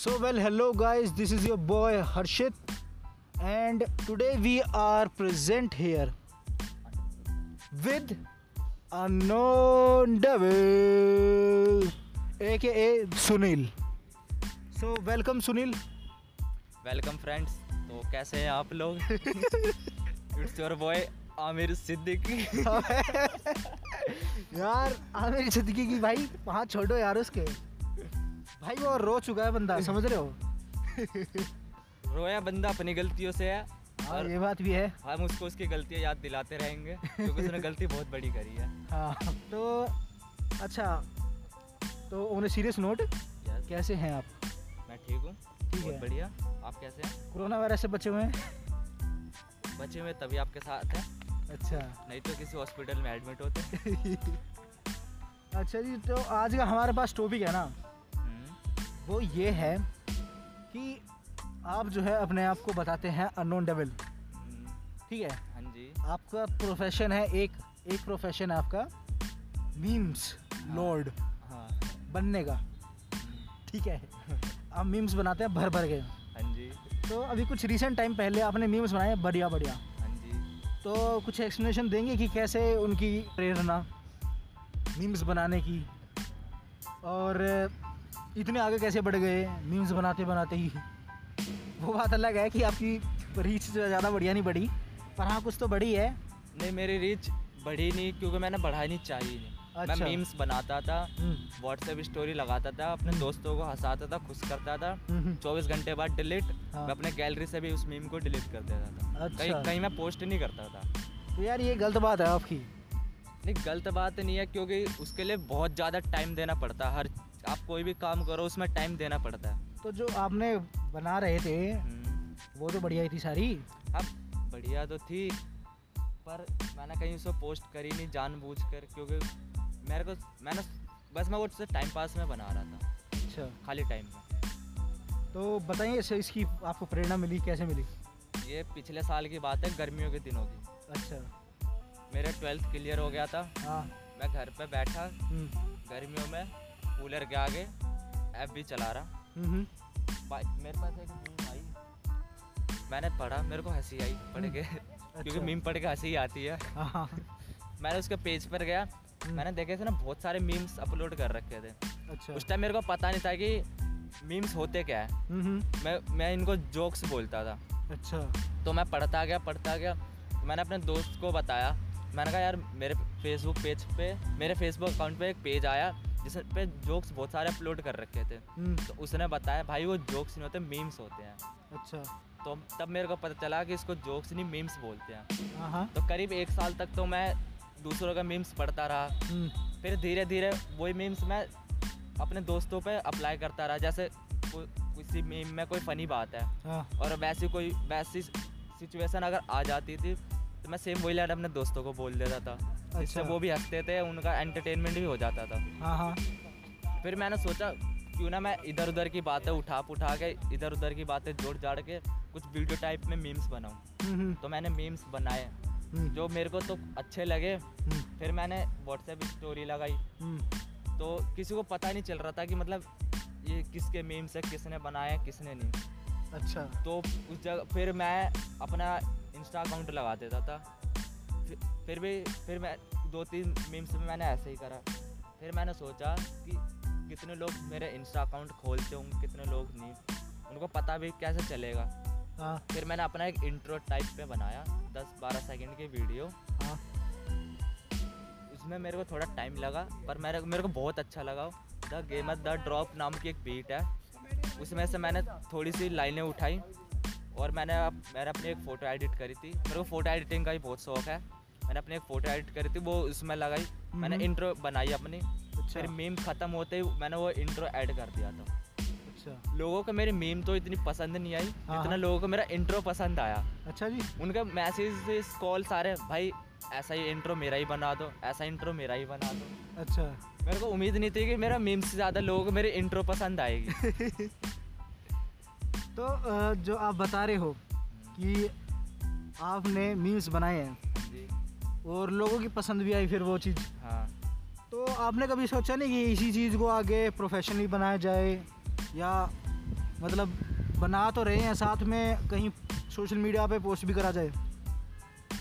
So well hello guys this is your boy Harshit and today we are present here with unknown A K A Sunil so welcome Sunil welcome friends तो कैसे हैं आप लोग? It's your boy Aamir Siddiqui यार आमिर सिद्दीकी की भाई वहाँ छोड़ो यार उसके। भाई वो रो चुका है बंदा समझ रहे हो? रोया बंदा अपनी गलतियों से है हाँ और ये बात भी है। हम उसको उसकी गलतियाँ याद दिलाते रहेंगे क्योंकि उसने गलती बहुत बड़ी करी है। हाँ तो अच्छा तो ऑन सीरियस नोट कैसे हैं आप? मैं ठीक हूँ। ठीक है। बढ़िया। आप कैसे हैं? कोरोना वायरस से बचे हुए हैं? बचे हुए तभी आपके साथ हैं। अच्छा। नहीं तो किसी हॉस्पिटल में एडमिट होते। अच्छा जी तो आज का हमारे पास टॉपिक है ना। वो ये है कि आप जो है अपने आप को बताते हैं अननोन डेवल हम्म, ठीक है? हाँ जी। आपका प्रोफेशन है एक एक प्रोफेशन है आपका मीम्स लॉर्ड हाँ। बनने का। हम्म, ठीक है? आप मीम्स बनाते हैं भर भर के। हाँ जी। तो अभी कुछ रिसेंट टाइम पहले आपने मीम्स बनाए बढ़िया बढ़िया। हाँ जी। तो कुछ एक्सप्लेनेशन देंगे कि कैसे उनकी प्रेरणा मीम्स बनाने की? और इतने आगे कैसे बढ़ गए? मीम्स बनाते बनाते ही। वो बात अलग है कि आपकी रीच जो ज़्यादा बढ़िया नहीं बढ़ी। पर हाँ कुछ तो बढ़ी है। नहीं मेरी रीच बढ़ी नहीं क्योंकि मैंने बढ़ानी चाहिए नहीं। अच्छा। मैं मीम्स बनाता था हम्म, व्हाट्सएप स्टोरी लगाता था अपने दोस्तों को हंसाता था खुश करता था। हम्म, चौबीस घंटे बाद डिलीट हाँ। मैं अपने गैलरी से भी उस मीम को डिलीट कर देता था। अच्छा। कहीं कहीं मैं पोस्ट नहीं करता था। तो यार ये गलत बात है आपकी। नहीं गलत बात नहीं है क्योंकि उसके लिए बहुत ज़्यादा टाइम देना पड़ता हर आप कोई भी काम करो उसमें टाइम देना पड़ता है। तो जो आपने बना रहे थे हम्म, वो तो बढ़िया ही थी सारी? अब बढ़िया तो थी पर मैंने कहीं उसको पोस्ट करी नहीं जानबूझ कर क्योंकि मेरे को मैंने बस मैं वो टाइम पास में बना रहा था अच्छा। खाली टाइम में। तो बताइए इससे इसकी आपको प्रेरणा मिली कैसे मिली? ये पिछले साल की बात है गर्मियों के दिनों की। अच्छा। मेरा ट्वेल्थ क्लियर हो गया था। हाँ। मैं घर पे बैठा हम्म, गर्मियों में कूलर के आगे ऐप भी चला रहा। हम्म, हम्म, भाई मेरे पास एक मीम आई। मैंने पढ़ा मेरे को हँसी आई पढ़ के। क्योंकि अच्छा। मीम पढ़ के हँसी आती है। हाँ, हाँ, मैंने उसके पेज पर गया। हम्म। मैंने देखे थे ना बहुत सारे मीम्स अपलोड कर रखे थे। अच्छा। उस टाइम मेरे को पता नहीं था कि मीम्स होते क्या है। हम्म, हम्म, मैं मैं इनको जोक्स बोलता था। अच्छा। तो मैं पढ़ता गया पढ़ता गया। तो मैंने अपने दोस्त को बताया। मैंने कहा यार मेरे फेसबुक पेज पे मेरे फेसबुक अकाउंट पे एक पेज आया। जिस पे जोक्स बहुत सारे अपलोड कर रखे थे। हम्म, तो उसने बताया भाई वो जोक्स नहीं होते मीम्स होते हैं। अच्छा। तो तब मेरे को पता चला कि इसको जोक्स नहीं मीम्स बोलते हैं। हाँ हाँ। तो करीब एक साल तक तो मैं दूसरों का मीम्स पढ़ता रहा। हम्म, फिर धीरे धीरे वही मीम्स मैं अपने दोस्तों पे अप्लाई करता रहा। जैसे किसी मीम में कोई फ़नी बात है हाँ। और वैसी कोई वैसी सिचुएशन अगर आ जाती थी तो मैं सेम वही लाइन अपने दोस्तों को बोल देता था। अच्छा। वो भी हँसते थे उनका एंटरटेनमेंट भी हो जाता था। हाँ हाँ। फिर मैंने सोचा क्यों ना मैं इधर उधर की बातें उठा पुठा के इधर उधर की बातें जोड़ जाड़ के कुछ वीडियो टाइप में मीम्स बनाऊँ। हम्म, हम्म, तो मैंने मीम्स बनाए। हम्म, जो मेरे को तो अच्छे लगे। फिर मैंने व्हाट्सएप स्टोरी लगाई। तो किसी को पता नहीं चल रहा था कि मतलब ये किसके मीम्स है किसने बनाए किसने नहीं। अच्छा। तो उस जगह फिर मैं अपना इंस्टा अकाउंट लगा देता था। फिर, भी फिर मैं दो तीन मीम्स में मैंने ऐसे ही करा। फिर मैंने सोचा कि कितने लोग मेरे इंस्टा अकाउंट खोलते होंगे कितने लोग नहीं। उनको पता भी कैसे चलेगा। हाँ। फिर मैंने अपना एक इंट्रो टाइप पे बनाया दस बारह सेकंड की वीडियो हाँ। उसमें मेरे को थोड़ा टाइम लगा पर मेरे मेरे को बहुत अच्छा लगा। द गेमर द ड्रॉप नाम की एक बीट है। उसमें से मैंने थोड़ी सी लाइनें उठाई और मैंने मैंने अपनी एक फ़ोटो एडिट करी थी। मेरे को फ़ोटो एडिटिंग का भी बहुत शौक है। मैंने अपनी एक फ़ोटो एडिट करी थी वो उसमें लगाई मैंने हम्म। इंट्रो बनाई अपनी। अच्छा। फिर मीम ख़त्म होते ही मैंने वो इंट्रो ऐड कर दिया था। अच्छा। लोगों को मेरी मीम तो इतनी पसंद नहीं आई हाँ, जितना हाँ। लोगों को मेरा इंट्रो पसंद आया। अच्छा जी। उनका मैसेज कॉल सारे भाई ऐसा ही इंट्रो मेरा ही बना दो ऐसा इंट्रो मेरा ही बना दो। अच्छा। मेरे को उम्मीद नहीं थी कि मेरा मीम से ज़्यादा लोगों को मेरी इंट्रो पसंद आएगी। तो जो आप बता रहे हो कि आपने मीम्स बनाए हैं और लोगों की पसंद भी आई फिर वो चीज़। हाँ। तो आपने कभी सोचा नहीं कि इसी चीज़ को आगे प्रोफेशनली बनाया जाए? या मतलब बना तो रहे हैं साथ में कहीं सोशल मीडिया पे पोस्ट भी करा जाए?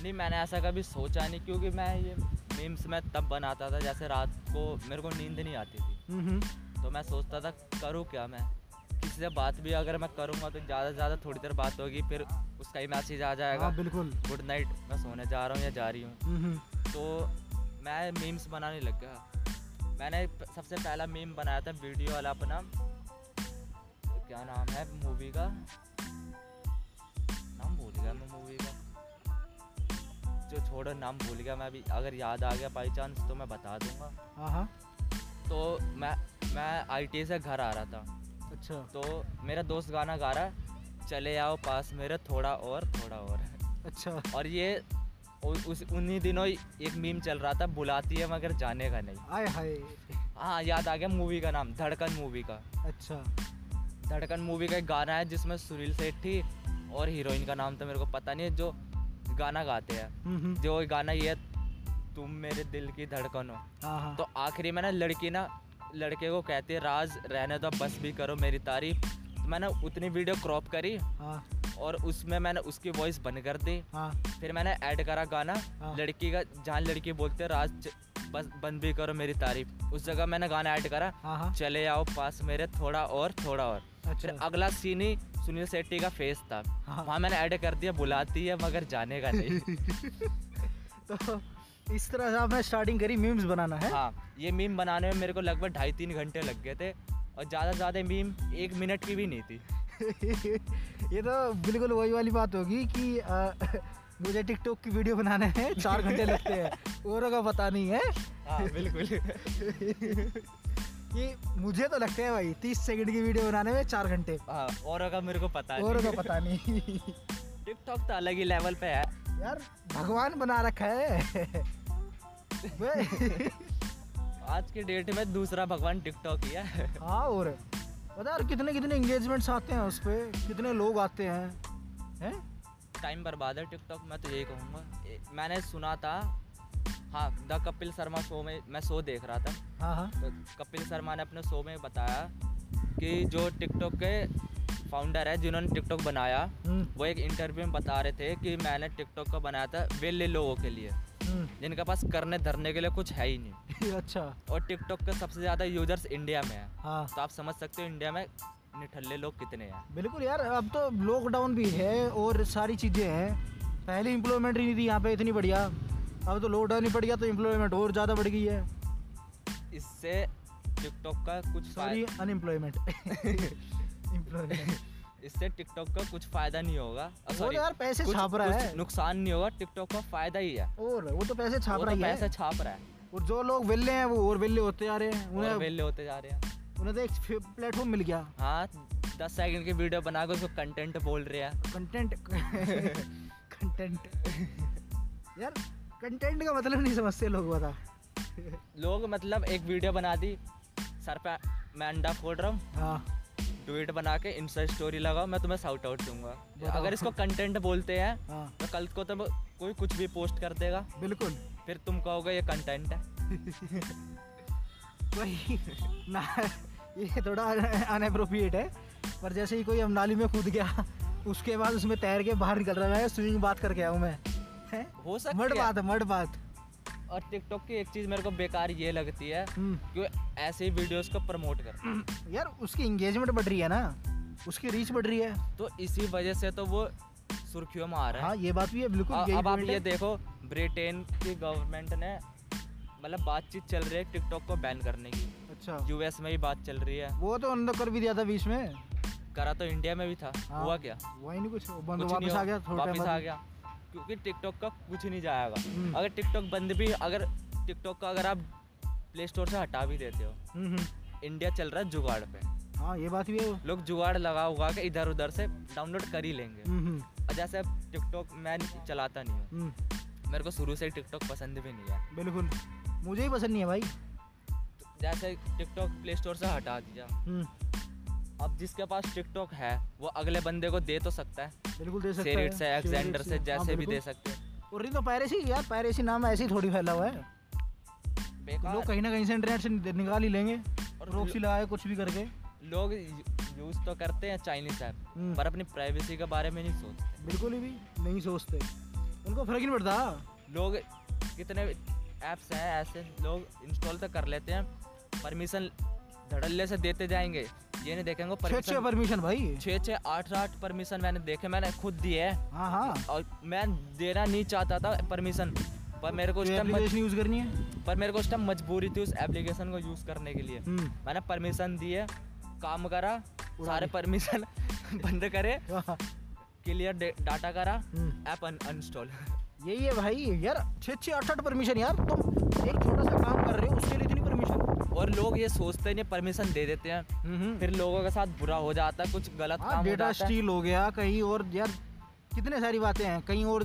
नहीं मैंने ऐसा कभी सोचा नहीं क्योंकि मैं ये मीम्स मैं तब बनाता था जैसे रात को मेरे को नींद नहीं आती थी। हम्म। तो मैं सोचता था करूँ क्या मैं? किसी से बात भी अगर मैं करूँगा तो ज़्यादा से ज़्यादा थोड़ी देर बात होगी फिर उसका ही मैसेज आ जाएगा। हाँ बिल्कुल। गुड नाइट मैं सोने जा रहा हूँ या जा रही हूँ। हम्म तो मैं मीम्स बनाने लग गया। मैंने सबसे पहला मीम बनाया था वीडियो वाला अपना। क्या नाम है मूवी का? नाम भूल गया मैं मूवी का। जो छोड़ो नाम भूल गया मैं अभी अगर याद आ गया बाई चांस तो मैं बता दूँगा। हाँ हाँ। तो मैं मैं आईटी से घर आ रहा था। अच्छा। तो मेरा दोस्त गाना गा रहा है चले आओ पास मेरे थोड़ा और थोड़ा और। अच्छा। और ये उस उन्हीं दिनों एक मीम चल रहा था बुलाती है मगर जाने का नहीं। आय हाय। हाँ याद आ गया मूवी का नाम धड़कन मूवी का। अच्छा। धड़कन मूवी का एक गाना है जिसमें सुनील सेट्टी और हीरोइन का नाम तो मेरे को पता नहीं है जो गाना गाते हैं। हम्म हम्म, जो गाना ये है, तुम मेरे दिल की धड़कन हो। हाँ हाँ। तो आखिरी में ना लड़की ना लड़के को कहती है राज रहने दो बस भी करो मेरी तारीफ़। तो मैंने उतनी वीडियो क्रॉप करी हाँ। और उसमें मैंने उसकी वॉइस बंद कर दी। हाँ। फिर मैंने ऐड करा गाना। हाँ। लड़की का जहाँ लड़की बोलते राज बस बंद भी करो मेरी तारीफ़। उस जगह मैंने गाना ऐड करा। हाँ हाँ। चले आओ पास मेरे थोड़ा और थोड़ा और। फिर अच्छा अगला सीन ही सुनील शेट्टी का फेस था। हाँ। वहाँ मैंने ऐड कर दिया बुलाती है मगर जाने का नहीं। तो इस तरह से आपने स्टार्टिंग करी मीम्स बनाना है? हाँ ये मीम बनाने में मेरे को लगभग ढाई तीन घंटे लग गए थे और ज़्यादा से ज़्यादा मीम एक मिनट की भी नहीं थी। ये तो बिल्कुल वही वाली बात होगी कि अ, मुझे टिकटॉक की वीडियो बनाने में चार घंटे लगते हैं। औरों का पता नहीं है। हाँ बिल्कुल। ये मुझे तो लगते हैं भाई तीस सेकंड की वीडियो बनाने में चार घंटे। हाँ औरों का मेरे को पता औरों का पता नहीं। टिकटॉक तो अलग ही लेवल पे है। यार भगवान बना रखा है। आज के डेट में दूसरा भगवान टिकटॉक ही है। हाँ और पता यार कितने कितने एंगेजमेंट्स आते हैं उस पर कितने लोग आते हैं? हैं? टाइम बर्बाद है टिकटॉक मैं तो यही कहूँगा। मैंने सुना था हाँ द कपिल शर्मा शो में मैं शो देख रहा था। हाँ हाँ। तो कपिल शर्मा ने अपने शो में बताया कि जो टिकटॉक के फाउंडर है जिन्होंने टिकटॉक बनाया हम्म, वो एक इंटरव्यू में बता रहे थे कि मैंने टिकटॉक का बनाया था वेले लोगों के लिए। जिनके पास करने धरने के लिए कुछ है ही नहीं। अच्छा। और टिकटॉक के सबसे ज़्यादा यूज़र्स इंडिया में है। हाँ। तो आप समझ सकते हो इंडिया में निठल्ले लोग कितने हैं। बिल्कुल यार अब तो लॉकडाउन भी है और सारी चीज़ें हैं। पहले इम्प्लॉयमेंट ही नहीं थी यहाँ पे इतनी बढ़िया। अब तो लॉकडाउन ही पड़ गया तो इम्प्लॉयमेंट और ज़्यादा बढ़ गई है। इससे टिकटॉक का कुछ सॉरी अनएम्प्लॉयमेंट एम्प्लॉयमेंट इससे टिकटॉक का कुछ फ़ायदा नहीं होगा। वो तो यार पैसे कुछ- छाप रहा है। नुकसान नहीं होगा टिकटॉक का फ़ायदा ही है। और वो तो पैसे छाप रहा तो है पैसे छाप रहा है। और जो लोग वेले हैं वो और वेले होते जा रहे हैं उन्हें वेले होते जा रहे हैं। उन्हें तो एक प्लेटफॉर्म मिल गया। हाँ दस सेकंड की वीडियो बना के उसको कंटेंट बोल रहे हैं। कंटेंट कंटेंट यार कंटेंट का मतलब नहीं समझते लोग बता। लोग मतलब एक वीडियो बना दी सर पे मैं अंडा फोड़ रहा हूँ। हाँ। ट्वीट बना के इंस्टा स्टोरी लगाओ मैं तुम्हें साउट आउट दूँगा। अगर इसको कंटेंट बोलते हैं हाँ। तो कल को तो कोई कुछ भी पोस्ट कर देगा। बिल्कुल। फिर तुम कहोगे ये कंटेंट है। वही। ना ये थोड़ा अनअप्रोप्रिएट है पर जैसे ही कोई हम नाली में कूद गया उसके बाद उसमें तैर के बाहर निकल रहा है स्विमिंग बात करके हूँ मैं। हैं? हो मड सकती है। बात है मड बात। और टिकटॉक की एक चीज़ मेरे को बेकार ये लगती है हम्म, कि ऐसे ही वीडियोस को प्रमोट कर यार उसकी एंगेजमेंट बढ़ रही है ना? उसकी रीच बढ़ रही है। तो इसी वजह से तो वो सुर्खियों में आ रहा है। हाँ ये बात भी है बिल्कुल अब आप ये देखो ब्रिटेन की गवर्नमेंट ने मतलब बातचीत चल रही है टिकटॉक को बैन करने की। अच्छा। यूएस में भी बात चल रही है। वो तो अंदर कर भी दिया था बीच में। करा तो इंडिया में भी था। हाँ, हुआ क्या? वही नहीं कुछ। बंद वापस आ गया वापस आ गया। क्योंकि टिकटॉक का कुछ नहीं जाएगा। हम्म। अगर टिकटॉक बंद भी अगर टिकटॉक का अगर आप प्ले स्टोर से हटा भी देते हो हम्म, हम्म। इंडिया चल रहा है जुगाड़ पे। हाँ ये बात भी है। लोग जुगाड़ लगा उगा के इधर उधर से डाउनलोड कर ही लेंगे। हम्म, हम्म, और जैसे अब टिकटॉक मैं चलाता नहीं हूँ। हम्म, मेरे को शुरू से ही टिकटॉक पसंद भी नहीं है। बिल्कुल। मुझे ही पसंद नहीं है भाई। जैसे टिकटॉक प्ले स्टोर से हटा दिया। हम्म, अब जिसके पास टिकटॉक है वो अगले बंदे को दे तो सकता है। बिल्कुल दे सकता सेरिट से है एग्जेंडर से हाँ, जैसे भी दे सकते हैं। और तो पायरेसी यार पायरेसी नाम ऐसे ही थोड़ी फैला हुआ है। लोग कहीं ना कहीं से इंटरनेट से निकाल ही लेंगे। और रोक्सी लगाए कुछ भी करके। लोग यूज़ तो करते हैं चाइनीज़ ऐप हम्म। पर अपनी प्राइवेसी के बारे में नहीं सोचते। बिल्कुल ही भी नहीं सोचते। उनको फ़र्क ही नहीं पड़ता। लोग कितने ऐप्स हैं ऐसे लोग इंस्टॉल तो कर लेते हैं। परमिशन धड़ल्ले से देते जाएँगे। ये नहीं देखेंगे परमिशन परमिशन भाई। छः छः आठ आठ परमिशन मैंने देखे मैंने खुद दिए हैं। हाँ हाँ। और मैं देना नहीं चाहता था परमिशन पर मेरे को उस टाइम यूज़ करनी है? पर मेरे को उस टाइम मजबूरी थी उस एप्लीकेशन को यूज़ करने के लिए। हम्म। मैंने परमिशन दिए काम करा सारे। परमिशन बंद करे हाँ, क्लियर डाटा करा हम्म। ऐप अनइंस्टॉल यही है भाई यार छः छः आठ आठ परमिशन यार तुम एक छोटा सा काम कर रहे हो उसके लिए इतनी परमिशन और लोग ये सोचते नहीं परमिशन दे देते हैं। फिर लोगों के साथ बुरा हो जाता है कुछ गलत हाँ काम हो डेटा है। स्टील हो गया कहीं और यार कितने सारी बातें हैं कहीं और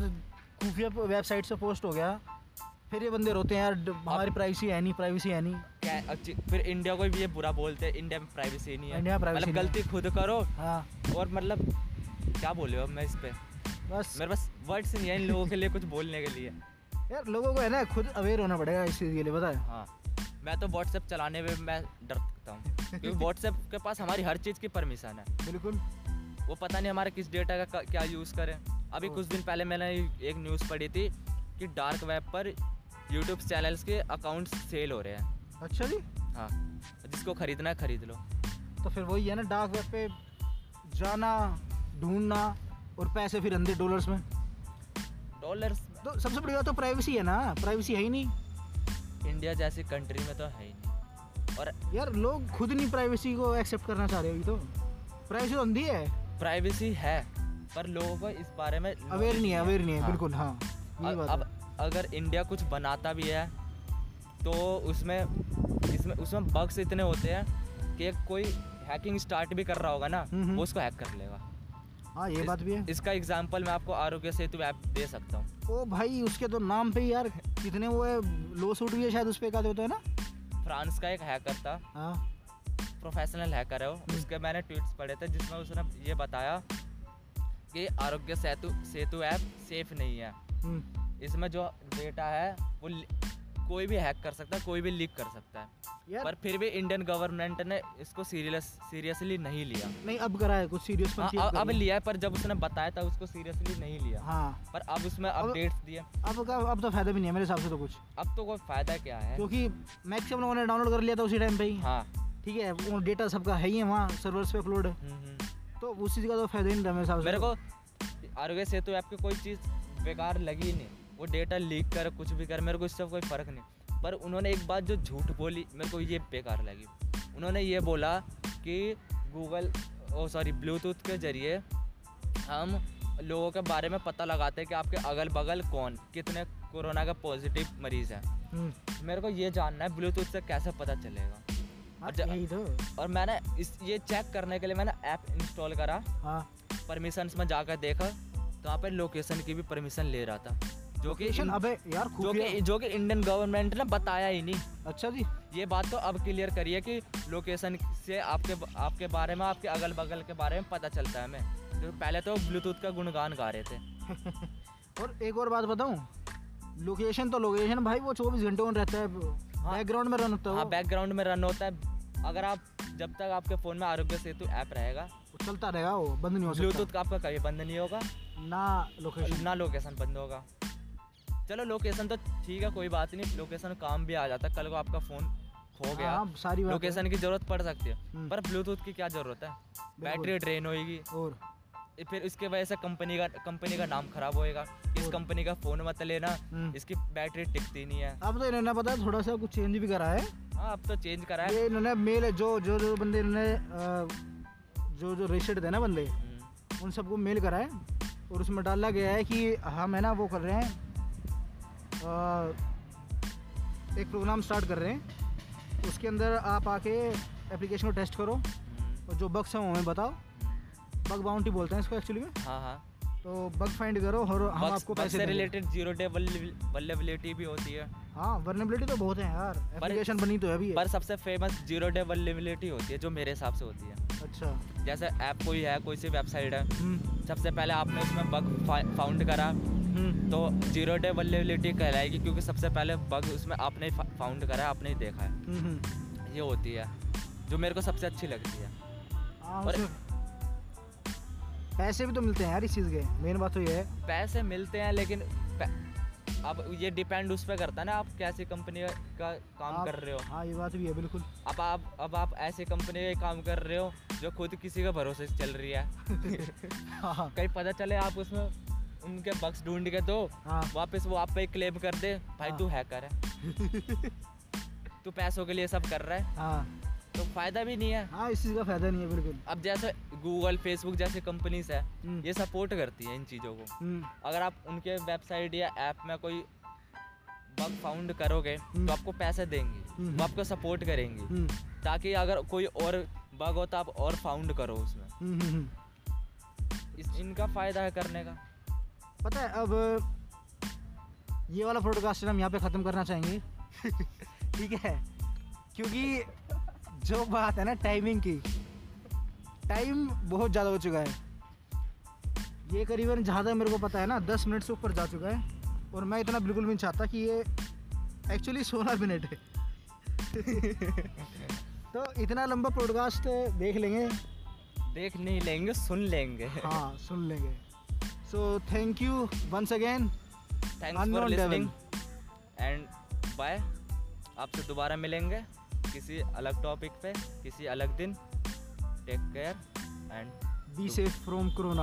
खुफिया वेबसाइट से पोस्ट हो गया फिर ये बंदे रोते हैं यार हमारी प्राइवेसी है नहीं प्राइवेसी है नहीं। फिर इंडिया को भी ये बुरा बोलते हैं इंडिया में प्राइवेसी नहीं है। इंडिया privacy मतलब गलती खुद करो हाँ। और मतलब क्या बोले अब मैं इस पर बस। मेरे पास वर्ड्स नहीं है इन लोगों के लिए कुछ बोलने के लिए। यार लोगों को है ना खुद अवेयर होना पड़ेगा इस चीज़ के लिए बताए हाँ। मैं तो व्हाट्सएप चलाने में मैं डरता हूँ। क्योंकि व्हाट्सएप के पास हमारी हर चीज़ की परमिशन है। बिल्कुल। वो पता नहीं हमारे किस डेटा का क्या यूज़ करें। अभी कुछ दिन पहले मैंने एक न्यूज़ पढ़ी थी कि डार्क वेब पर यूट्यूब चैनल्स के अकाउंट सेल हो रहे हैं। अच्छा जी? हाँ जिसको खरीदना है खरीद लो। तो फिर वही है ना डार्क वेब पे जाना ढूंढना और पैसे फिर अंधे डॉलर्स में। डॉलर्स तो सबसे बड़ी बात तो प्राइवेसी है ना। प्राइवेसी है ही नहीं। इंडिया जैसी कंट्री में तो है ही नहीं। और यार लोग खुद नहीं प्राइवेसी को एक्सेप्ट करना चाह रहे अभी तो। प्राइवेसी तो अंधी है। प्राइवेसी है पर लोगों को इस बारे में अवेयर नहीं है अवेयर नहीं है हाँ। बिल्कुल हाँ अब अब अगर इंडिया कुछ बनाता भी है तो उसमें इसमें उसमें बग्स इतने होते हैं कि कोई हैकिंग स्टार्ट भी कर रहा होगा ना हम्म, हम्म। वो उसको हैक कर लेगा। हाँ ये इस- बात भी है। इसका एग्जांपल मैं आपको आरोग्य सेतु ऐप दे सकता हूँ। ओ भाई उसके तो नाम पे यार कितने वो है लो सूट भी है शायद उस पे का होता है ना? फ्रांस का एक हैकर था। हाँ। प्रोफेशनल हैकर है वो। हम्म। उसके मैंने ट्वीट्स पढ़े थे जिसमें उसने ये बताया कि आरोग्य सेतु सेतु ऐप सेफ़ नहीं है। हम्म। इसमें जो डेटा है वो कोई भी हैक कर सकता है कोई भी लीक कर सकता है। पर फिर भी इंडियन गवर्नमेंट ने इसको सीरियस सीरियसली नहीं लिया। नहीं अब कराया कुछ सीरियस हाँ, अब अब लिया है पर जब उसने बताया था उसको सीरियसली नहीं लिया। हाँ। पर अब उसमें अपडेट्स दिए। अब अब तो फ़ायदा भी नहीं है मेरे हिसाब से तो कुछ। अब तो कोई फ़ायदा क्या है? क्योंकि मैक्सिमम लोगों ने डाउनलोड कर लिया था उसी टाइम पे ही। हाँ। ठीक है वो डेटा सबका है ही है वहाँ सर्वर्स पे अपलोड हम्म, हम्म। तो उस चीज़ का तो फ़ायदा ही नहीं था मेरे हिसाब से मेरे को आरोग्य सेतु ऐप की कोई चीज़ बेकार लगी नहीं। वो डेटा लीक कर कुछ भी कर मेरे को इससे कोई फ़र्क नहीं। पर उन्होंने एक बात जो झूठ बोली मेरे को ये बेकार लगी। उन्होंने ये बोला कि गूगल ओ सॉरी ब्लूटूथ के ज़रिए हम लोगों के बारे में पता लगाते हैं कि आपके अगल बगल कौन कितने कोरोना का पॉजिटिव मरीज़ है। मेरे को ये जानना है ब्लूटूथ से कैसे पता चलेगा? हाँ, यही तो। और मैंने इस ये चेक करने के लिए मैंने ऐप इंस्टॉल करा। हाँ। परमिशंस में जाकर देखा तो वहाँ पर लोकेशन की भी परमिशन ले रहा था। जो कि अबे यार जो कि जो कि इंडियन गवर्नमेंट ने बताया ही नहीं। अच्छा जी। ये बात तो अब क्लियर करिए कि लोकेशन से आपके आपके बारे में आपके अगल बगल के बारे में पता चलता है हमें। तो पहले तो ब्लूटूथ का गुणगान गा रहे थे। और एक और बात बताऊँ लोकेशन तो लोकेशन भाई वो चौबीस घंटे ऑन रहता है। हाँ। बैकग्राउंड में रन होता है हाँ बैकग्राउंड में रन होता है। अगर आप जब तक आपके फ़ोन में आरोग्य सेतु ऐप रहेगा वो चलता रहेगा वो बंद नहीं हो सकता। ब्लूटूथ का आपका कभी बंद नहीं होगा। ना लोकेशन ना लोकेशन बंद होगा। चलो लोकेशन तो ठीक है कोई बात नहीं। लोकेशन काम भी आ जाता। कल को आपका फ़ोन खो गया। हाँ सारी लोकेशन की ज़रूरत पड़ सकती है। हम्म। पर ब्लूटूथ की क्या ज़रूरत है? बैटरी ड्रेन होएगी। और? फिर इसके वजह से कंपनी का कंपनी का नाम खराब होएगा। इस कंपनी का फ़ोन मत लेना। हम्म। इसकी बैटरी टिकती नहीं है। अब तो इन्होंने पता है थोड़ा सा कुछ चेंज भी करा है। हाँ अब तो चेंज करा है। इन्होंने मेल जो जो जो बंदे इन्होंने जो जो रजिस्टर्ड थे ना बंदे हम्म, उन सबको मेल करा है। और उसमें डाला गया है कि हम है ना वो कर रहे हैं एक प्रोग्राम स्टार्ट कर रहे हैं। उसके अंदर आप आके एप्लीकेशन को टेस्ट करो। और जो बग्स हैं वो हमें बताओ। बग बाउंटी बोलते हैं इसको एक्चुअली में। हाँ हाँ। तो बग फाइंड करो और हम आपको पैसे से रिलेटेड ज़ीरो डे वल्लेबिलिटी भी होती है। हाँ वर्नेबिलिटी तो बहुत है यार। एप्लीकेशन बनी तो है अभी पर सबसे फ़ेमस ज़ीरो डे वल्लेबिलिटी होती है जो मेरे हिसाब से होती है। अच्छा। जैसे ऐप कोई है कोई सी वेबसाइट है। हम्म। सबसे पहले आपने उसमें बग फाउंड करा। तो ज़ीरो डे वल्लेबिलिटी कहलाएगी क्योंकि सबसे पहले बग उसमें आपने फाउंड करा है आपने ही देखा है। ये होती है जो मेरे को सबसे अच्छी लगती है। हाँ, और पैसे भी तो मिलते हैं यार इस चीज़ के मेन बात तो ये है। पैसे मिलते हैं लेकिन अब ये डिपेंड उस पर करता है ना आप कैसी कंपनी का काम आप- कर रहे हो। हाँ ये बात भी है बिल्कुल। अब आप अब आप ऐसे कंपनी का काम कर रहे हो जो खुद किसी के भरोसे चल रही हाँ। हाँ। कहीं पता चले आप उसमें उनके बक्स ढूंढ के दो हाँ। वापस वो आप पे क्लेम कर दे। भाई हाँ। तू हैकर है। तू पैसों के लिए सब कर रहा है। हाँ। तो फ़ायदा भी नहीं है। हाँ इस चीज़ का फ़ायदा नहीं है बिल्कुल। अब जैसे गूगल फेसबुक जैसी कंपनीज़ है हम्म, ये सपोर्ट करती है इन चीज़ों को। हम्म, अगर आप उनके वेबसाइट या ऐप में कोई बग फाउंड करोगे हम्म। तो आपको पैसे देंगे। वो आपको सपोर्ट करेंगे। ताकि अगर कोई और बग हो तो आप और फाउंड करो उसमें। इस इनका फ़ायदा है करने का। पता है अब ये वाला पॉडकास्ट हम यहाँ पे ख़त्म करना चाहेंगे। ठीक है? क्योंकि जो बात है ना टाइमिंग की टाइम बहुत ज़्यादा हो चुका है। ये करीबन ज़्यादा मेरे को पता है ना दस मिनट से ऊपर जा चुका है। और मैं इतना बिल्कुल भी नहीं चाहता कि ये एक्चुअली सोलह मिनट है। तो इतना लंबा पॉडकास्ट देख लेंगे। देख नहीं लेंगे सुन लेंगे। हाँ सुन लेंगे। So thank you once again thanks for Unknown devil. Listening and bye आपसे दोबारा मिलेंगे किसी अलग टॉपिक पे किसी अलग दिन. Take care and be safe from corona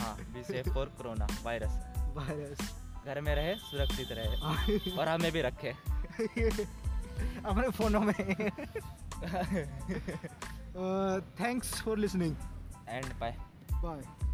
हाँ be safe for corona virus virus घर में रहे सुरक्षित रहे. और हमें भी रखे. अपने फोनों में. Thanks for listening and bye bye